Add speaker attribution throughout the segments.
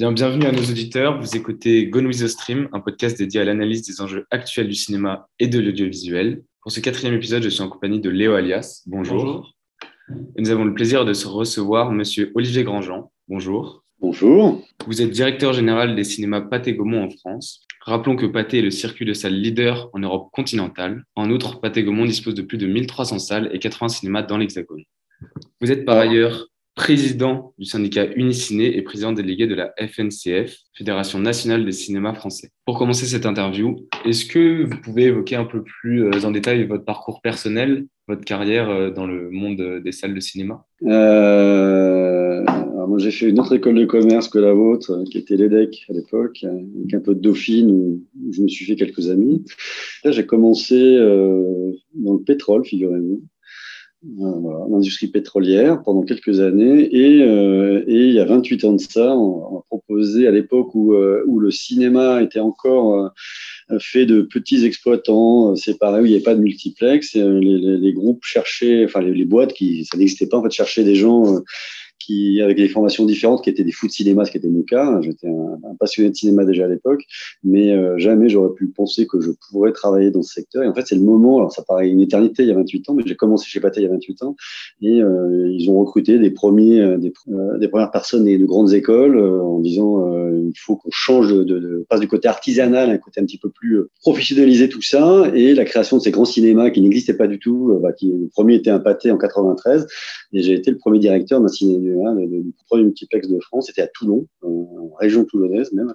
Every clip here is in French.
Speaker 1: Bien, bienvenue à nos auditeurs. Vous écoutez Gone with the Stream, un podcast dédié à l'analyse des enjeux actuels du cinéma et de l'audiovisuel. Pour ce quatrième épisode, je suis en compagnie de Léo Alias. Bonjour. Et nous avons le plaisir de recevoir Monsieur Olivier Grandjean. Bonjour.
Speaker 2: Bonjour.
Speaker 1: Vous êtes directeur général des cinémas Pathé Gaumont en France. Rappelons que Pathé est le circuit de salles leader en Europe continentale. En outre, Pathé Gaumont dispose de plus de 1300 salles et 80 cinémas dans l'Hexagone. Vous êtes par ailleurs président du syndicat Uniciné et président délégué de la FNCF, Fédération nationale des cinémas français. Pour commencer cette interview, est-ce que vous pouvez évoquer un peu plus euh, en détail votre parcours personnel, votre carrière euh, dans le monde des salles de cinéma?
Speaker 2: Euh, Moi, j'ai fait une autre école de commerce que la vôtre, qui était l'EDEC à l'époque, avec un peu de Dauphine, où je me suis fait quelques amis. Là, j'ai commencé dans le pétrole, figurez-vous voilà, l'industrie pétrolière pendant quelques années. Et, euh, et, il y a 28 ans de ça, on, a proposé à l'époque où, euh, où le cinéma était encore euh, fait de petits exploitants séparés, où il n'y avait pas de multiplex. Les, groupes cherchaient, enfin les, les, boîtes qui, ça n'existait pas, en fait, cherchaient des gens avec des formations différentes, qui étaient des fous de cinéma, ce qui était mon cas. J'étais un, passionné de cinéma déjà à l'époque, mais euh, jamais j'aurais pu penser que je pourrais travailler dans ce secteur. Et en fait, c'est le moment, alors ça paraît une éternité il y a 28 ans, mais j'ai commencé chez Pathé il y a 28 ans, et euh, ils ont recruté des premiers, euh, des, premières personnes de grandes écoles en disant il faut qu'on change de, de, passe du côté artisanal à un côté un petit peu plus professionnalisé tout ça, et la création de ces grands cinémas qui n'existaient pas du tout, bah, qui, le premier était un Pathé en 93, et j'ai été le premier directeur d'un cinéma du premier multiplex de France, c'était à Toulon, en région toulonnaise même,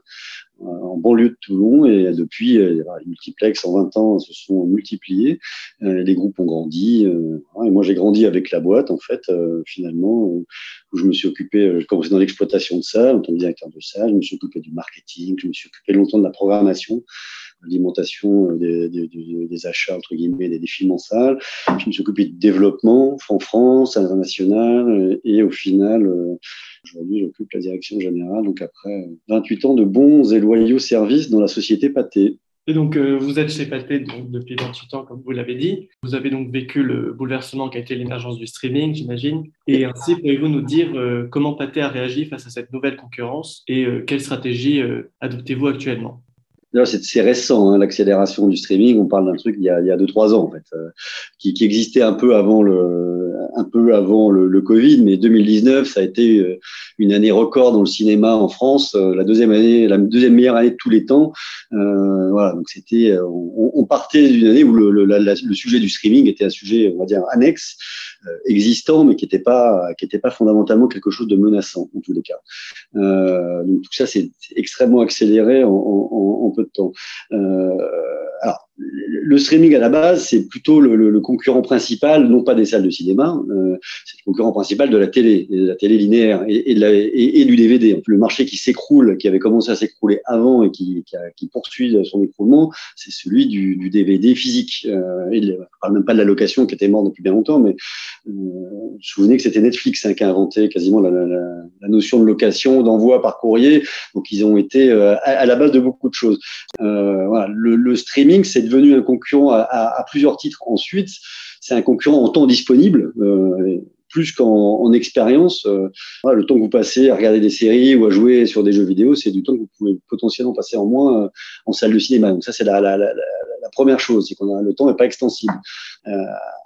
Speaker 2: euh, en banlieue de Toulon. Et depuis, euh, les multiplex en 20 ans se sont multipliés. Euh, les groupes ont grandi. Et moi, j'ai grandi avec la boîte, en fait, finalement, où je me suis occupé, je commençais dans l'exploitation de salles, en tant que directeur de salle, je me suis occupé du marketing, je me suis occupé longtemps de la programmation l'alimentation des, des, achats, entre guillemets, des, des, films en salle. Je me suis occupé du développement en France, à l'international, et au final, aujourd'hui, j'occupe la direction générale, donc après 28 ans de bons et loyaux services dans la société Pathé.
Speaker 3: Et donc, euh, vous êtes chez Pathé depuis 28 ans, comme vous l'avez dit. Vous avez donc vécu le bouleversement qui a été l'émergence du streaming, j'imagine. Et ainsi, pouvez-vous nous dire euh, comment Pathé a réagi face à cette nouvelle concurrence et euh, quelle stratégie adoptez-vous actuellement?
Speaker 2: C'est récent, hein, l'accélération du streaming. On parle d'un truc il y a, il y a deux, trois ans, en fait, euh, qui, qui, existait un peu avant le, un peu avant le, le, Covid, mais 2019, ça a été euh, une année record dans le cinéma en France, euh, la deuxième année, la deuxième meilleure année de tous les temps. Euh, voilà, donc c'était, on, on, partait d'une année où le, le, le, sujet du streaming était un sujet, on va dire, annexe, existant, mais qui n'était pas, qui était pas fondamentalement quelque chose de menaçant en tous les cas. donc tout ça, c'est extrêmement accéléré en, en, en peu de temps. Euh, alors, le streaming à la base, c'est plutôt le, le, le, concurrent principal, non pas des salles de cinéma, euh, c'est le concurrent principal de la télé, de la télé linéaire et, et, de la, et, du DVD. Le marché qui s'écroule, qui avait commencé à s'écrouler avant et qui, qui, a, qui, poursuit son écroulement, c'est celui du, du, DVD physique. Euh, et parle même pas de la location qui était morte depuis bien longtemps, mais euh, souvenez que c'était Netflix hein, qui a inventé quasiment la, notion de location, d'envoi par courrier. Donc ils ont été euh, à, la base de beaucoup de choses. Euh, le, streaming, c'est devenu un concurrent à, plusieurs titres ensuite. C'est un concurrent en temps disponible. Euh, plus qu'en en expérience. Le temps que vous passez à regarder des séries ou à jouer sur des jeux vidéo, c'est du temps que vous pouvez potentiellement passer en moins en salle de cinéma. Donc ça, c'est la, la, première chose, c'est qu'on a le temps n'est pas extensible. Euh,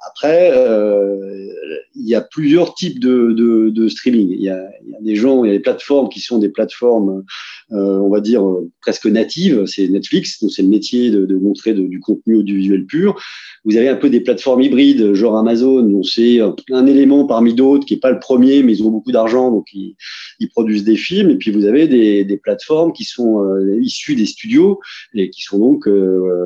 Speaker 2: après, euh, il y a plusieurs types de, streaming. Il y, a, des gens, il y a des plateformes qui sont des plateformes, euh, on va dire presque natives. C'est Netflix, donc c'est le métier de, montrer du contenu audiovisuel pur. Vous avez un peu des plateformes hybrides, genre Amazon, dont c'est un élément parmi d'autres qui est pas le premier, mais ils ont beaucoup d'argent, donc ils, produisent des films. Et puis vous avez des, plateformes qui sont issues des studios et qui sont donc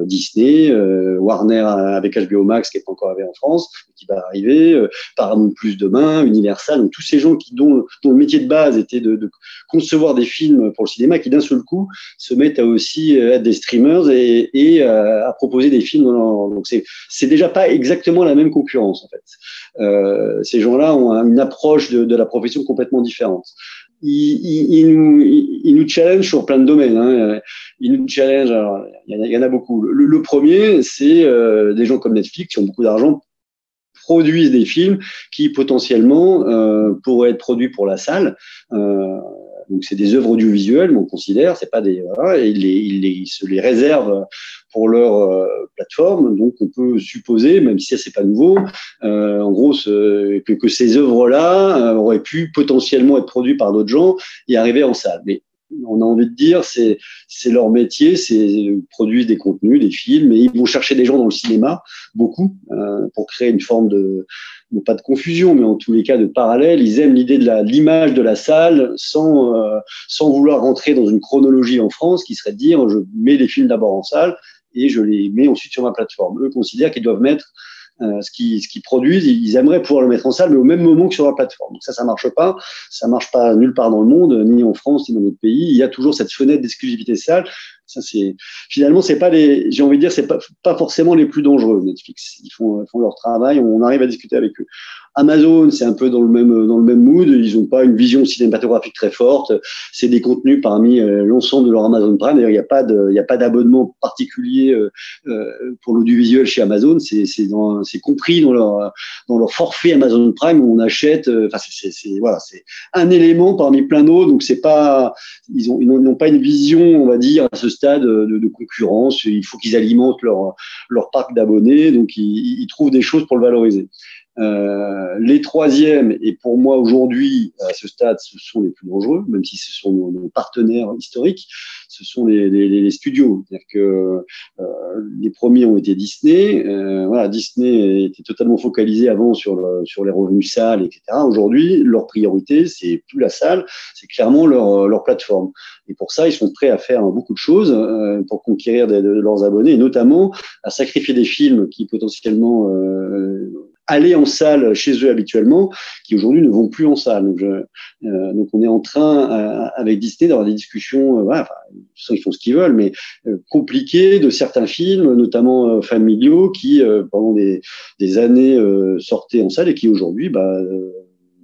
Speaker 2: Disney, euh, Warner avec HBO Max qui est pas encore arrivé en France, qui va arriver, euh, Paramount Plus demain, Universal, tous ces gens qui dont, le métier de base était de, concevoir des films pour le cinéma, qui d'un seul coup se mettent à aussi euh, être des streamers et, à proposer des films. Donc c'est c'est déjà pas exactement la même concurrence en fait. Ces gens-là ont une approche de, la profession complètement différente. Ils, nous, ils, nous, challenge sur plein de domaines. Hein. Ils nous challenge. Il y, y, en a beaucoup. Le, le premier, c'est euh, des gens comme Netflix qui ont beaucoup d'argent produisent des films qui potentiellement euh, pourraient être produits pour la salle. Euh, Donc c'est des œuvres audiovisuelles, mais on considère, c'est pas des, et ils, se les réservent pour leur euh, plateforme. Donc on peut supposer, même si ça c'est pas nouveau, euh, en gros que, que, ces œuvres-là euh, auraient pu potentiellement être produites par d'autres gens et arriver en salle. On a envie de dire, c'est leur métier, c'est produire des contenus, des films, et ils vont chercher des gens dans le cinéma, beaucoup, euh, pour créer une forme de pas de confusion, mais en tous les cas de parallèle. Ils aiment l'idée de l'image de la salle sans euh, sans vouloir rentrer dans une chronologie en France qui serait de dire je mets les films d'abord en salle et je les mets ensuite sur ma plateforme. Eux considèrent qu'ils doivent mettre euh, ce qu'ils ce produisent, ils aimeraient pouvoir le mettre en salle, mais au même moment que sur la plateforme. Donc ça, ça marche pas. Ça marche pas nulle part dans le monde, ni en France, ni dans d'autres pays. Il y a toujours cette fenêtre d'exclusivité salle. Ça, c'est finalement, c'est pas les, j'ai envie de dire, c'est pas, pas forcément les plus dangereux. Netflix, ils font, font leur travail. On arrive à discuter avec eux. Amazon, c'est un peu dans le même dans le même mood. Ils n'ont pas une vision cinématographique très forte. C'est des contenus parmi euh, l'ensemble de leur Amazon Prime. D'ailleurs, il n'y a pas de il a pas d'abonnement particulier euh, euh, pour l'audiovisuel chez Amazon. C'est c'est c'est compris dans leur dans leur forfait Amazon Prime où on achète. Enfin, c'est c'est voilà, c'est un élément parmi plein d'autres. Donc c'est pas ils ont ils n'ont pas une vision, on va dire, à ce stade de, de concurrence. Il faut qu'ils alimentent leur leur parc d'abonnés. Donc ils, ils trouvent des choses pour le valoriser. Euh, les troisièmes, et pour moi aujourd'hui, à ce stade, ce sont les plus dangereux, même si ce sont nos, partenaires historiques, ce sont les, les, les studios. C'est-à-dire que euh, les premiers ont été Disney. Euh, voilà, Disney était totalement focalisé avant sur, le, sur les revenus salles, etc. Aujourd'hui, leur priorité, c'est plus la salle, c'est clairement leur, leur plateforme. Et pour ça, ils sont prêts à faire beaucoup de choses euh, pour conquérir de, de, leurs abonnés, notamment à sacrifier des films qui potentiellement euh, aller en salle chez eux habituellement, qui aujourd'hui ne vont plus en salle. Donc, je, euh, donc on est en train euh, avec Disney d'avoir des discussions, euh, voilà, enfin, ils font ce qu'ils veulent, mais euh, compliquées de certains films, notamment familiaux, qui pendant des, des années sortaient en salle et qui aujourd'hui bah,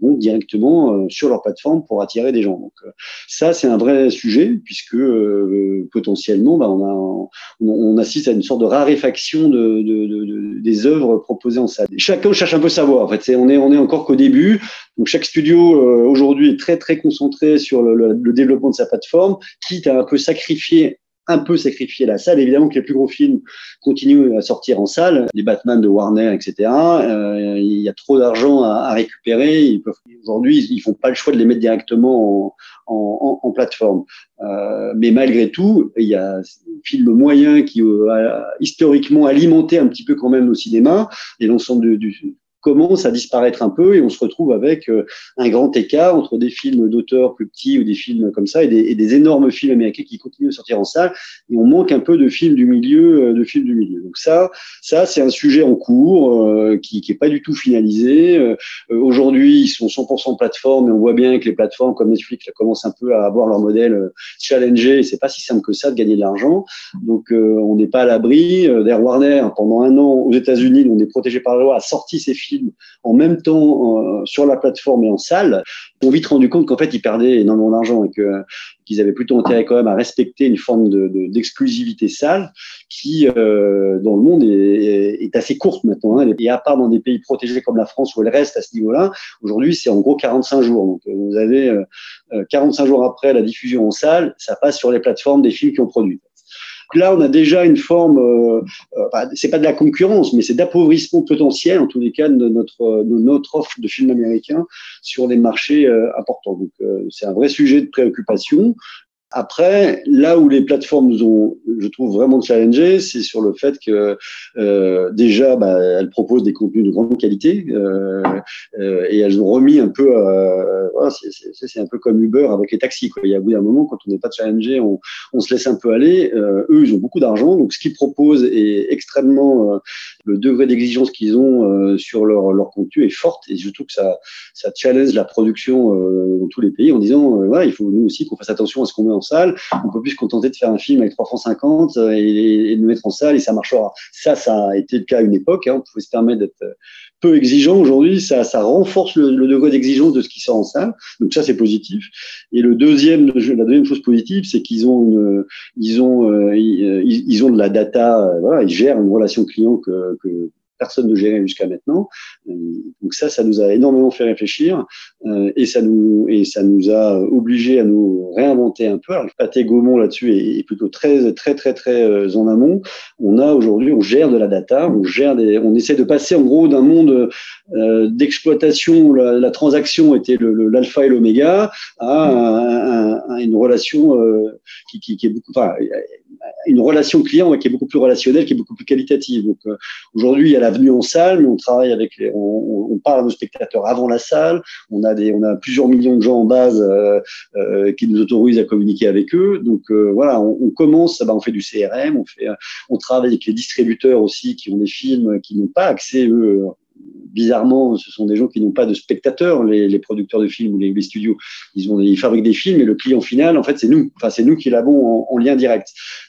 Speaker 2: vont directement euh, sur leur plateforme pour attirer des gens. Donc euh, ça, c'est un vrai sujet puisque euh, potentiellement, bah, on, a, on, assiste à une sorte de raréfaction de, de, de, des œuvres proposées en salle. Chacun cherche un peu savoir. En fait, on est on est encore qu'au début. Donc chaque studio aujourd'hui est très très concentré sur le, le, le développement de sa plateforme, quitte à un peu sacrifier un peu sacrifier la salle. Évidemment que les plus gros films continuent à sortir en salle, les Batman de Warner, etc. Euh, il y a trop d'argent à, récupérer. Ils aujourd'hui, ils font pas le choix de les mettre directement en, plateforme. Euh, mais malgré tout, il y a films moyens qui euh, historiquement alimentaient un petit peu quand même nos cinémas et l'ensemble du, commence à disparaître un peu et on se retrouve avec euh, un grand écart entre des films d'auteurs plus petits ou des films comme ça et des, énormes films américains qui continuent à sortir en salle et on manque un peu de films du milieu euh, de films du milieu. Donc ça ça c'est un sujet en cours euh, qui qui est pas du tout finalisé. Aujourd'hui ils sont 100% plateforme et on voit bien que les plateformes comme Netflix commencent un peu à avoir leur modèle challenger c'est pas si simple que ça de gagner de l'argent. Donc on n'est pas à l'abri d'air Warner pendant un an aux États-Unis on est protégé par la loi a sorti ses films en même temps euh, sur la plateforme et en salle, ont vite rendu compte qu'en fait, ils perdaient énormément d'argent et que qu'ils avaient plutôt intérêt quand même à respecter une forme d'exclusivité de, salle qui, euh, dans le monde, est, assez courte maintenant. Hein. Et à part dans des pays protégés comme la France où elle reste à ce niveau-là, aujourd'hui, c'est en gros 45 jours. Donc, euh, vous avez euh, 45 jours après la diffusion en salle, ça passe sur les plateformes des films qui ont produit là, on a déjà une forme, euh, euh c'est pas de la concurrence, mais c'est d'appauvrissement potentiel, en tous les cas, de notre, de notre offre de films américains sur des marchés euh, importants. Donc, c'est un vrai sujet de préoccupation. Après, là où les plateformes nous ont, je trouve, vraiment challengé, c'est sur le fait que euh, déjà, bah, elles proposent des contenus de grande qualité euh, euh, et elles ont remis un peu, euh, voilà, c'est un peu comme Uber avec les taxis. Quoi. Il y a un moment, quand on n'est pas challengé, on, on, se laisse un peu aller. Euh, eux, ils ont beaucoup d'argent, donc ce qu'ils proposent est extrêmement, euh, le degré d'exigence qu'ils ont sur leur, leur contenu est forte et surtout que ça, ça challenge la production dans tous les pays en disant, voilà, il faut nous aussi qu'on fasse attention à ce qu'on met en salle. On peut plus se contenter de faire un film avec 3 francs 50 euh, et, de le mettre en salle et ça marchera. Ça, ça a été le cas à une époque. Hein. On pouvait se permettre d'être euh, peu exigeant. Aujourd'hui, ça, ça renforce le, degré d'exigence de ce qui sort en salle. Donc ça, c'est positif. Et le deuxième, la deuxième chose positive, c'est qu'ils ont une, ils ont, euh, ils, ont de la data. voilà, ils gèrent une relation client que personne ne gérait jusqu'à maintenant. donc ça, ça nous a énormément fait réfléchir et ça nous et ça nous a obligé à nous réinventer un peu. Alors, Pathé Gaumont là-dessus est, plutôt très très très très en amont. On a aujourd'hui, on gère de la data, on gère des, on essaie de passer en gros d'un monde d'exploitation où la, transaction était l'alpha et l'oméga à, une relation qui, qui, qui, est beaucoup, enfin, une relation client qui est beaucoup plus relationnelle, qui est beaucoup plus qualitative. Donc euh, aujourd'hui, il y a la venue en salle, mais on travaille avec les, on, on, parle à nos spectateurs avant la salle. On a des, on a plusieurs millions de gens en base euh, euh, qui nous autorisent à communiquer avec eux. Donc euh, voilà, on, on commence, bah, on fait du CRM, on fait, on travaille avec les distributeurs aussi qui ont des films qui n'ont pas accès eux bizarrement, ce sont des gens qui n'ont pas de spectateurs, les, producteurs de films ou les, studios. Ils, ont, ils fabriquent des films et le client final, en fait, c'est nous. Enfin, c'est nous qui l'avons en, lien direct.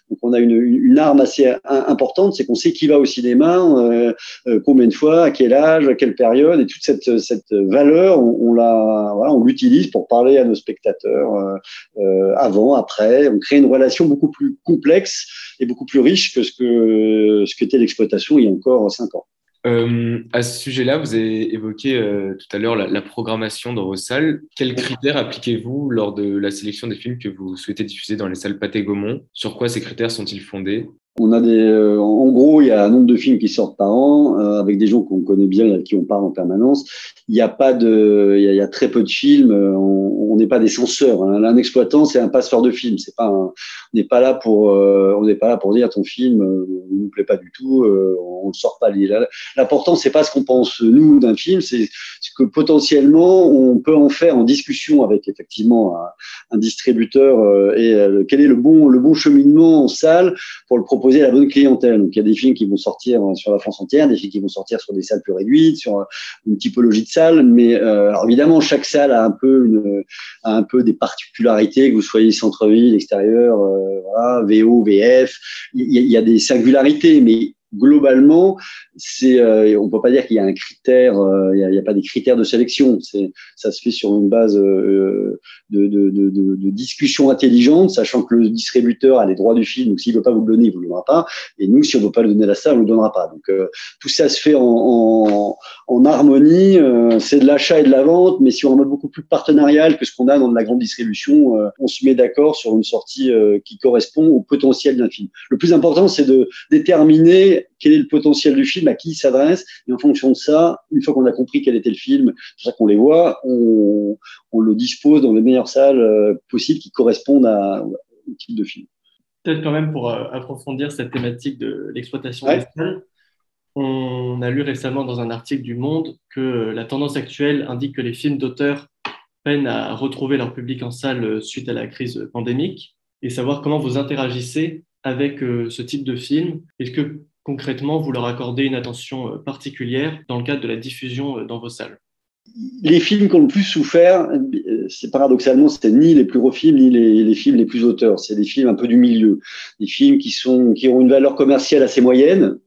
Speaker 2: Donc, on a une, une arme assez importante, c'est qu'on sait qui va au cinéma, euh, euh, combien de fois, à quel âge, à quelle période, et toute cette, cette valeur, on, on la, voilà, on l'utilise pour parler à nos spectateurs euh, euh, avant, après. On crée une relation beaucoup plus complexe et beaucoup plus riche que ce que ce qu'était l'exploitation il y a encore cinq ans.
Speaker 1: Euh, à ce sujet-là, vous avez évoqué euh, tout à l'heure la, programmation dans vos salles. Quels critères appliquez-vous lors de la sélection des films que vous souhaitez diffuser dans les salles Pathé Gaumont Sur quoi ces critères sont-ils fondés?
Speaker 2: Euh, en gros, il y a un nombre de films qui sortent par an euh, avec des gens qu'on connaît bien, à qui on parle en permanence. Il n'y a pas de, il y, a, très peu de films. Euh, on n'est pas des censeurs. Hein. Un exploitant, c'est un passeur de films. C'est pas, on n'est pas là pour, on n'est pas là pour dire ton film ne nous plaît pas du tout. on ne sort pas. L'important, c'est pas ce qu'on pense nous d'un film, c'est ce que potentiellement on peut en faire en discussion avec effectivement un, un distributeur et quel est le bon, le bon cheminement en salle pour le proposer la bonne clientèle. Donc, il y a des films qui vont sortir euh, sur la France entière, des films qui vont sortir sur des salles plus réduites, sur euh, une typologie de salle. Mais euh, alors évidemment, chaque salle a un peu une, a un peu des particularités, que vous soyez centre-ville, extérieur, voilà, VO, VF. Il y, il y a des singularités, mais globalement, c'est, euh, on peut pas dire qu'il y a un critère, euh, il n'y a, pas des critères de sélection. C'est, ça se fait sur une base euh, de, de, de, de, discussion intelligente, sachant que le distributeur a les droits du film, donc s'il veut pas vous le donner, il vous le donnera pas. Et nous, si on veut pas le donner à la salle, on le donnera pas. Donc tout ça se fait en, en, en harmonie. c'est de l'achat et de la vente, mais sur un mode beaucoup plus partenarial que ce qu'on a dans de la grande distribution. on se met d'accord sur une sortie qui correspond au potentiel d'un film. Le plus important, c'est de déterminer quel est le potentiel du film, à qui il s'adresse, et en fonction de ça, une fois qu'on a compris quel était le film, c'est ça qu'on les voit, on, le dispose dans les meilleures salles euh, possibles qui correspondent à, au type de film.
Speaker 3: Peut-être quand même pour euh, approfondir cette thématique de l'exploitation des salles, on a lu récemment dans un article du Monde que la tendance actuelle indique que les films d'auteur peinent à retrouver leur public en salle euh, suite à la crise pandémique et savoir comment vous interagissez avec ce type de film. Est-ce que concrètement, vous leur accordez une attention euh, particulière dans le cadre de la diffusion euh, dans vos salles
Speaker 2: les films qui ont le plus souffert, euh, c'est paradoxalement, c'était ni les plus gros films, ni les, films les plus auteurs. C'est des films un peu du milieu. Des films qui, sont, qui ont une valeur commerciale assez moyenne,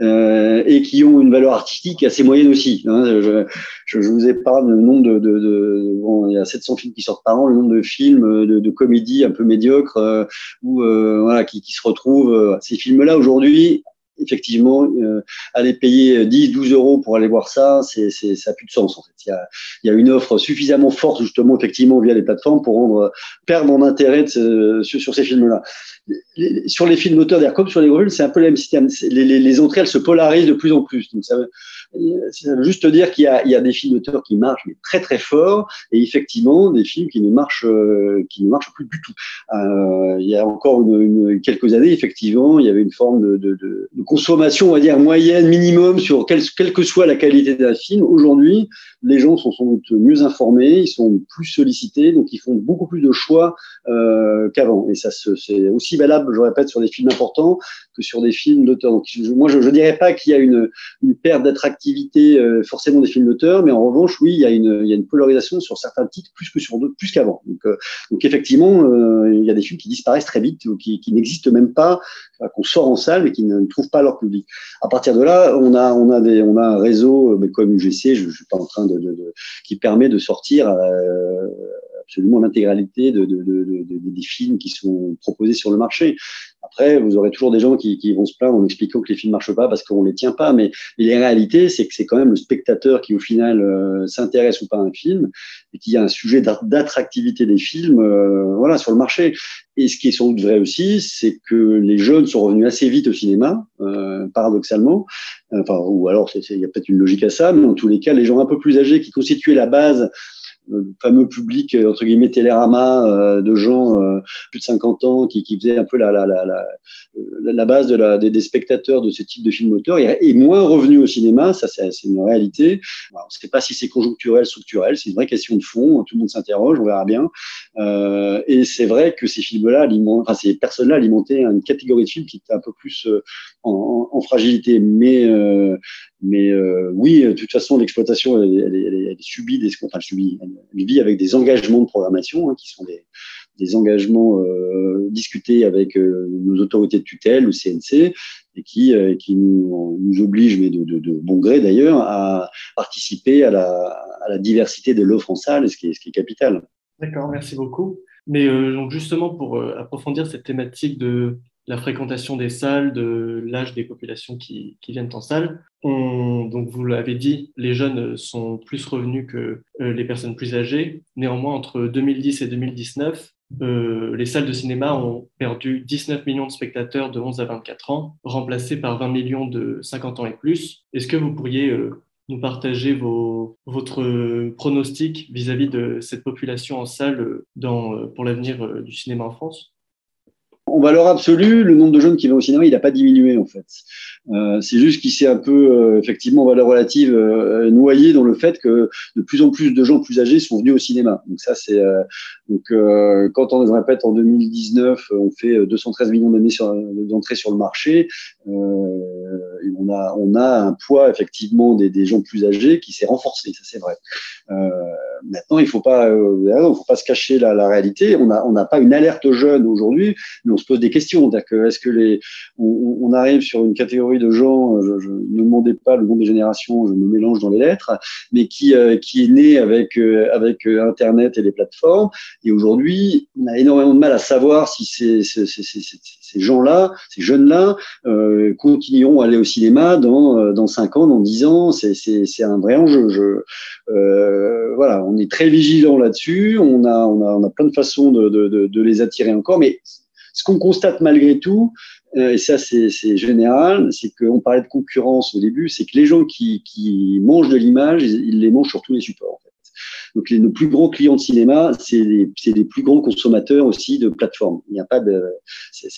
Speaker 2: et qui ont une valeur artistique assez moyenne aussi. Hein. Je, je, vous épargne le nombre de, bon, il y a 700 films qui sortent par an, le nombre de films de, de comédies un peu médiocres ou voilà qui se retrouvent. ces films-là aujourd'hui effectivement, euh, aller payer 10, 12 euros pour aller voir ça, c'est, c'est, ça n'a plus de sens. En fait. il, y a, il y a une offre suffisamment forte, justement, effectivement, via les plateformes pour rendre, perdre mon intérêt de, sur, ces films-là. sur les films d'auteur, d'ailleurs, comme sur les gros c'est un peu le même système. Les, les, les, entrées, elles se polarisent de plus en plus. Ça veut juste dire qu'il y y a des films d'auteur qui marchent, mais très, très fort, et effectivement, des films qui ne marchent, euh, qui ne marchent plus du tout. Euh, il y a encore une, une, quelques années, effectivement, il y avait une forme de, de, de consommation, on va dire, moyenne, minimum, sur quelle, quelle que soit la qualité d'un film. Aujourd'hui, les gens sont sans doute mieux informés, ils sont plus sollicités, donc ils font beaucoup plus de choix euh, qu'avant. Et ça, c'est aussi valable, je répète, sur des films importants que sur des films d'auteur. Donc, moi, je ne dirais pas qu'il y a une, une perte d'attractivité euh, forcément des films d'auteur, mais en revanche, oui, il y, a une, il y a une polarisation sur certains titres plus que sur d'autres, plus qu'avant. Donc, euh, donc, effectivement, euh, il y a des films qui disparaissent très vite ou qui, qui n'existent même pas, qu'on sort en salle, mais qui ne, trouvent pas leur public. À partir de là, on a, on a, des, on a un réseau, mais comme UGC, je ne suis pas en train de, de, de, qui permet de sortir absolument l'intégralité de, de, de, des films qui sont proposés sur le marché. Après, vous aurez toujours des gens qui, qui, vont se plaindre en expliquant que les films marchent pas parce qu'on les tient pas, mais, mais la réalité, c'est que c'est quand même le spectateur qui, au final, euh, s'intéresse ou pas à un film et qu'il y a un sujet d'attractivité des films, euh, voilà, sur le marché. Et ce qui est sans doute vrai aussi, c'est que les jeunes sont revenus assez vite au cinéma, euh, paradoxalement. Enfin, ou alors, il y a peut-être une logique à ça, mais en tous les cas, les gens un peu plus âgés qui constituaient la base le fameux public entre guillemets télérama euh, de gens euh, plus de 50 ans qui, qui faisaient un peu la, la, la, la, la base de la, des, spectateurs de ce type de film auteur est, moins revenu au cinéma, ça c'est une réalité. on ne sait pas si c'est conjoncturel, structurel, c'est une vraie question de fond, tout le monde s'interroge, on verra bien. Euh, et c'est vrai que ces films-là, enfin ces personnes-là alimentaient une catégorie de films qui était un peu plus euh, en, en, fragilité, mais euh, mais euh, oui, de toute façon, l'exploitation, elle, elle, elle, subit des, enfin, elle subit, avec des engagements de programmation hein, qui sont des, engagements euh, discutés avec euh, nos autorités de tutelle, le CNC, et qui, qui nous, nous obligent, mais de, bon gré d'ailleurs, à participer à la, diversité de l'offre en salle, ce qui est, ce qui est capital.
Speaker 3: D'accord, merci beaucoup. Mais donc justement, pour approfondir cette thématique de la fréquentation des salles, de l'âge des populations qui, viennent en salle. On, donc, vous l'avez dit, les jeunes sont plus revenus que euh, les personnes plus âgées. Néanmoins, entre 2010 et 2019, euh, les salles de cinéma ont perdu 19 millions de spectateurs de 11 à 24 ans, remplacés par 20 millions de 50 ans et plus. Est-ce que vous pourriez euh, nous partager votre pronostic vis-à-vis -vis de cette population en salle pour l'avenir du cinéma en France?
Speaker 2: En valeur absolue, le nombre de jeunes qui vont au cinéma, il n'a pas diminué en fait. Euh, c'est juste qu'il s'est un peu, euh, effectivement, en valeur relative, euh, noyé dans le fait que de plus en plus de gens plus âgés sont venus au cinéma. Donc ça, c'est euh, donc euh, quand on répète en 2019, on fait 213 millions d'entrées sur, sur le marché. On a on a un poids effectivement des, des gens plus âgés qui s'est renforcé, ça c'est vrai. maintenant, il faut pas, il faut pas se cacher la, la réalité. On a on n'a pas une alerte jeune aujourd'hui, mais on se pose des questions. Est-ce que les, on, on, arrive sur une catégorie de gens, je, je, ne demandais pas le nom des générations, je me mélange dans les lettres, mais qui, euh, qui est né avec, euh, avec euh, Internet et les plateformes. Et aujourd'hui, on a énormément de mal à savoir si ces, ces, gens-là, ces jeunes-là, euh, continueront à aller au cinéma dans, dans 5 ans, dans 10 ans. C'est un vrai enjeu. Je, euh, voilà, on est très vigilant là-dessus. On a, on, a, on a plein de façons de, de, les attirer encore, mais ce qu'on constate malgré tout, euh, et ça c'est général, c'est qu'on parlait de concurrence au début, c'est que les gens qui, qui mangent de l'image, ils, les mangent sur tous les supports. Donc les, nos plus grands clients de cinéma, c'est les, les, plus grands consommateurs aussi de plateformes. Il n'y a pas de,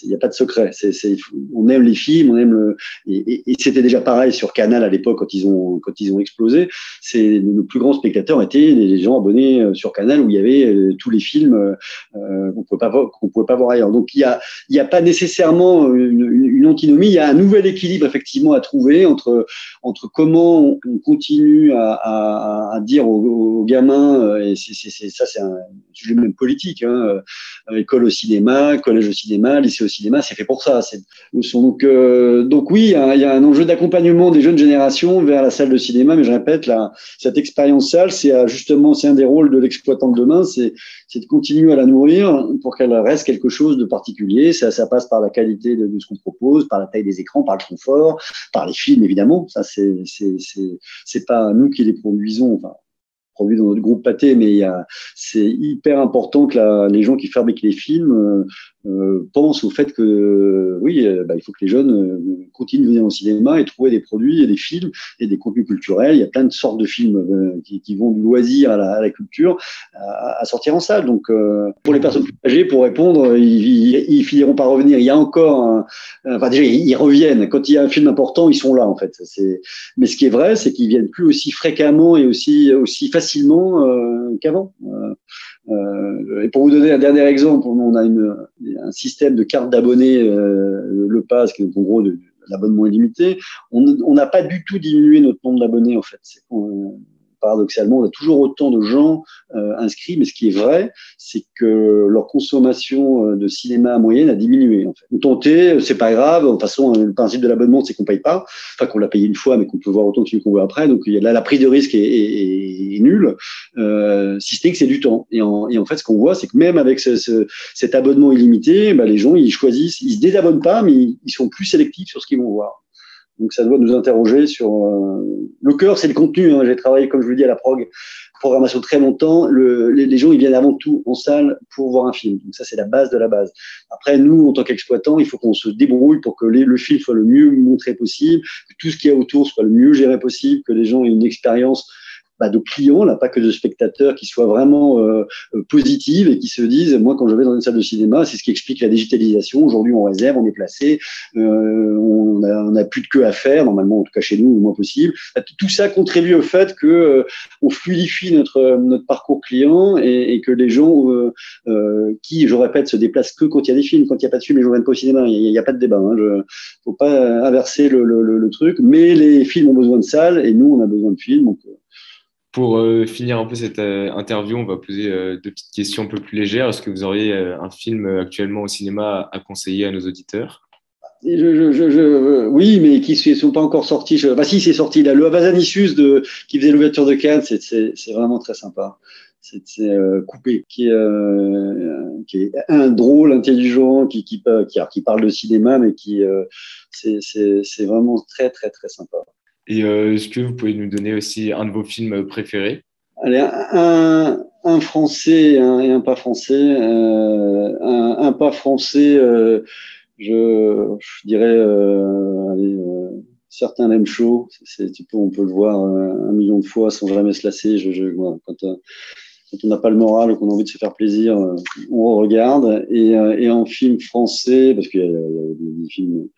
Speaker 2: il n'y a pas de secret. C est, on aime les films, on aime le, et, c'était déjà pareil sur Canal à l'époque quand ils ont quand ils ont explosé. C'est nos plus grands spectateurs étaient les gens abonnés euh, sur Canal où il y avait euh, tous les films euh, qu'on pouvait pas qu'on pouvait pas voir ailleurs. Donc il y a il y a pas nécessairement une, une, une, antinomie. Il y a un nouvel équilibre effectivement à trouver entre entre comment on, on continue à, à, à dire aux gamins euh, et ça, c'est un sujet même politique. Hein, euh, école au cinéma, collège au cinéma, lycée au cinéma, c'est fait pour ça. Donc, euh, oui, a, il y, a, un enjeu d'accompagnement des jeunes générations vers la salle de cinéma, mais je répète, cette expérience salle, c'est justement, c'est un des rôles de l'exploitant de demain, c'est de continuer à la nourrir pour qu'elle reste quelque chose de particulier. Ça, passe par la qualité de, ce qu'on propose, par la taille des écrans, par le confort, par les films évidemment. Ça, c'est pas nous qui les produisons. Produit dans notre groupe pâté, mais c'est hyper important que la, les gens qui fabriquent les films euh, euh, pensent au fait que oui, euh, bah, il faut que les jeunes euh, continuent de venir au cinéma et trouver des produits et des films et des contenus culturels. Il y a plein de sortes de films euh, qui, qui, vont du loisir à la, à la culture à, à, sortir en salle. Donc pour les personnes plus âgées, pour répondre, ils, ils, ils, finiront par revenir. Il y a encore, un, enfin déjà ils reviennent quand il y a un film important, ils sont là en fait. Mais ce qui est vrai, c'est qu'ils viennent plus aussi fréquemment et aussi aussi facilement qu'avant. Euh, et pour vous donner un dernier exemple, on a une, un système de carte d'abonnés, euh, le pass, qui est en gros l'abonnement illimité. On n'a pas du tout diminué notre nombre d'abonnés en fait. Paradoxalement, on a toujours autant de gens inscrits, mais ce qui est vrai, c'est que leur consommation de cinéma moyenne a diminué. En fait. On tentait, c'est pas grave. De toute façon, le principe de l'abonnement, c'est qu'on paye pas, enfin qu'on l'a payé une fois, mais qu'on peut voir autant de films qu'on veut après. Donc là la prise de risque est, est, nulle, euh, si ce que c'est du temps. Et en, et en, fait, ce qu'on voit, c'est que même avec ce, ce, cet abonnement illimité, bah, les gens ils choisissent, ils se désabonnent pas, mais ils sont plus sélectifs sur ce qu'ils vont voir. Donc ça doit nous interroger sur euh, le cœur, c'est le contenu. Hein. J'ai travaillé, comme je vous le dis, à la prog programmation très longtemps. Le, les, gens ils viennent avant tout en salle pour voir un film. Donc ça c'est la base de la base. Après nous, en tant qu'exploitants, il faut qu'on se débrouille pour que le film soit le mieux montré possible, que tout ce qu'il y a autour soit le mieux géré possible, que les gens aient une expérience bah, de clients, là, pas que de spectateurs, qui soient vraiment euh, euh, positives et qui se disent, moi, quand je vais dans une salle de cinéma, c'est ce qui explique la digitalisation. Aujourd'hui, on réserve, on est placé, euh, on n'a on a plus de queue à faire, normalement, en tout cas chez nous, le moins possible. Bah, tout ça contribue au fait que euh, on fluidifie notre notre parcours client et, et que les gens euh, qui, je répète, se déplacent que quand il y a des films. Quand il n'y a pas de film, les gens viennent pas au cinéma. Il n'y a, pas de débat. Hein. Je, faut pas inverser le, le, le, truc. Mais les films ont besoin de salles et nous, on a besoin de films.
Speaker 1: Pour euh, finir un peu cette euh, interview, on va poser euh, deux petites questions un peu plus légères. Est-ce que vous auriez un film actuellement au cinéma à conseiller à nos auditeurs?
Speaker 2: Je, je, je, oui, mais qui ne sont pas encore sortis. Bah si, c'est sorti là. Le Avasanisius de, qui faisait l'ouverture de Cannes, c'est vraiment très sympa. C'est coupé, qui est, un drôle, intelligent, qui, parle de cinéma, mais qui c'est vraiment très très très sympa.
Speaker 1: Et euh, est-ce que vous pouvez nous donner aussi un de vos films préférés?
Speaker 2: Allez, un, français et un, pas français. Euh, un, pas français, euh, je, je, dirais, euh, allez, euh, certains l'aiment chaud. C'est, on peut le voir un million de fois sans jamais se lasser. Quand, on n'a pas le moral ou qu'on a envie de se faire plaisir, on regarde. Et, et en film français, parce qu'il y, y, a des films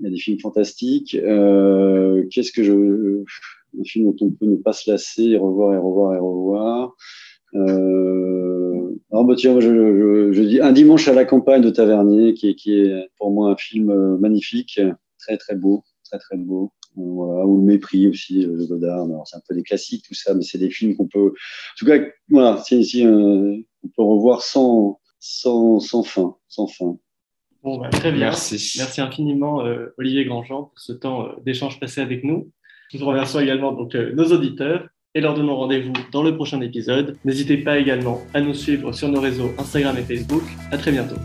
Speaker 2: il y a des films fantastiques. Euh, Qu'est-ce que je. Un film dont on peut ne pas se lasser et revoir et revoir et revoir. Euh, alors, bah, tiens, je, je, dis Un dimanche à la campagne de Tavernier, qui est, qui est pour moi un film euh, magnifique, très très beau, très très beau. Voilà, ou le mépris aussi de Godard. C'est un peu des classiques tout ça, mais c'est des films qu'on peut. En tout cas, voilà, c'est ici euh, on peut revoir sans, sans, sans fin, sans fin.
Speaker 3: Bon, bah, très bien. Merci. Merci infiniment, euh, Olivier Grandjean, pour ce temps euh, d'échange passé avec nous. Nous remercions également donc, euh, nos auditeurs et leur donnons rendez-vous dans le prochain épisode. N'hésitez pas également à nous suivre sur nos réseaux Instagram et Facebook. À très bientôt.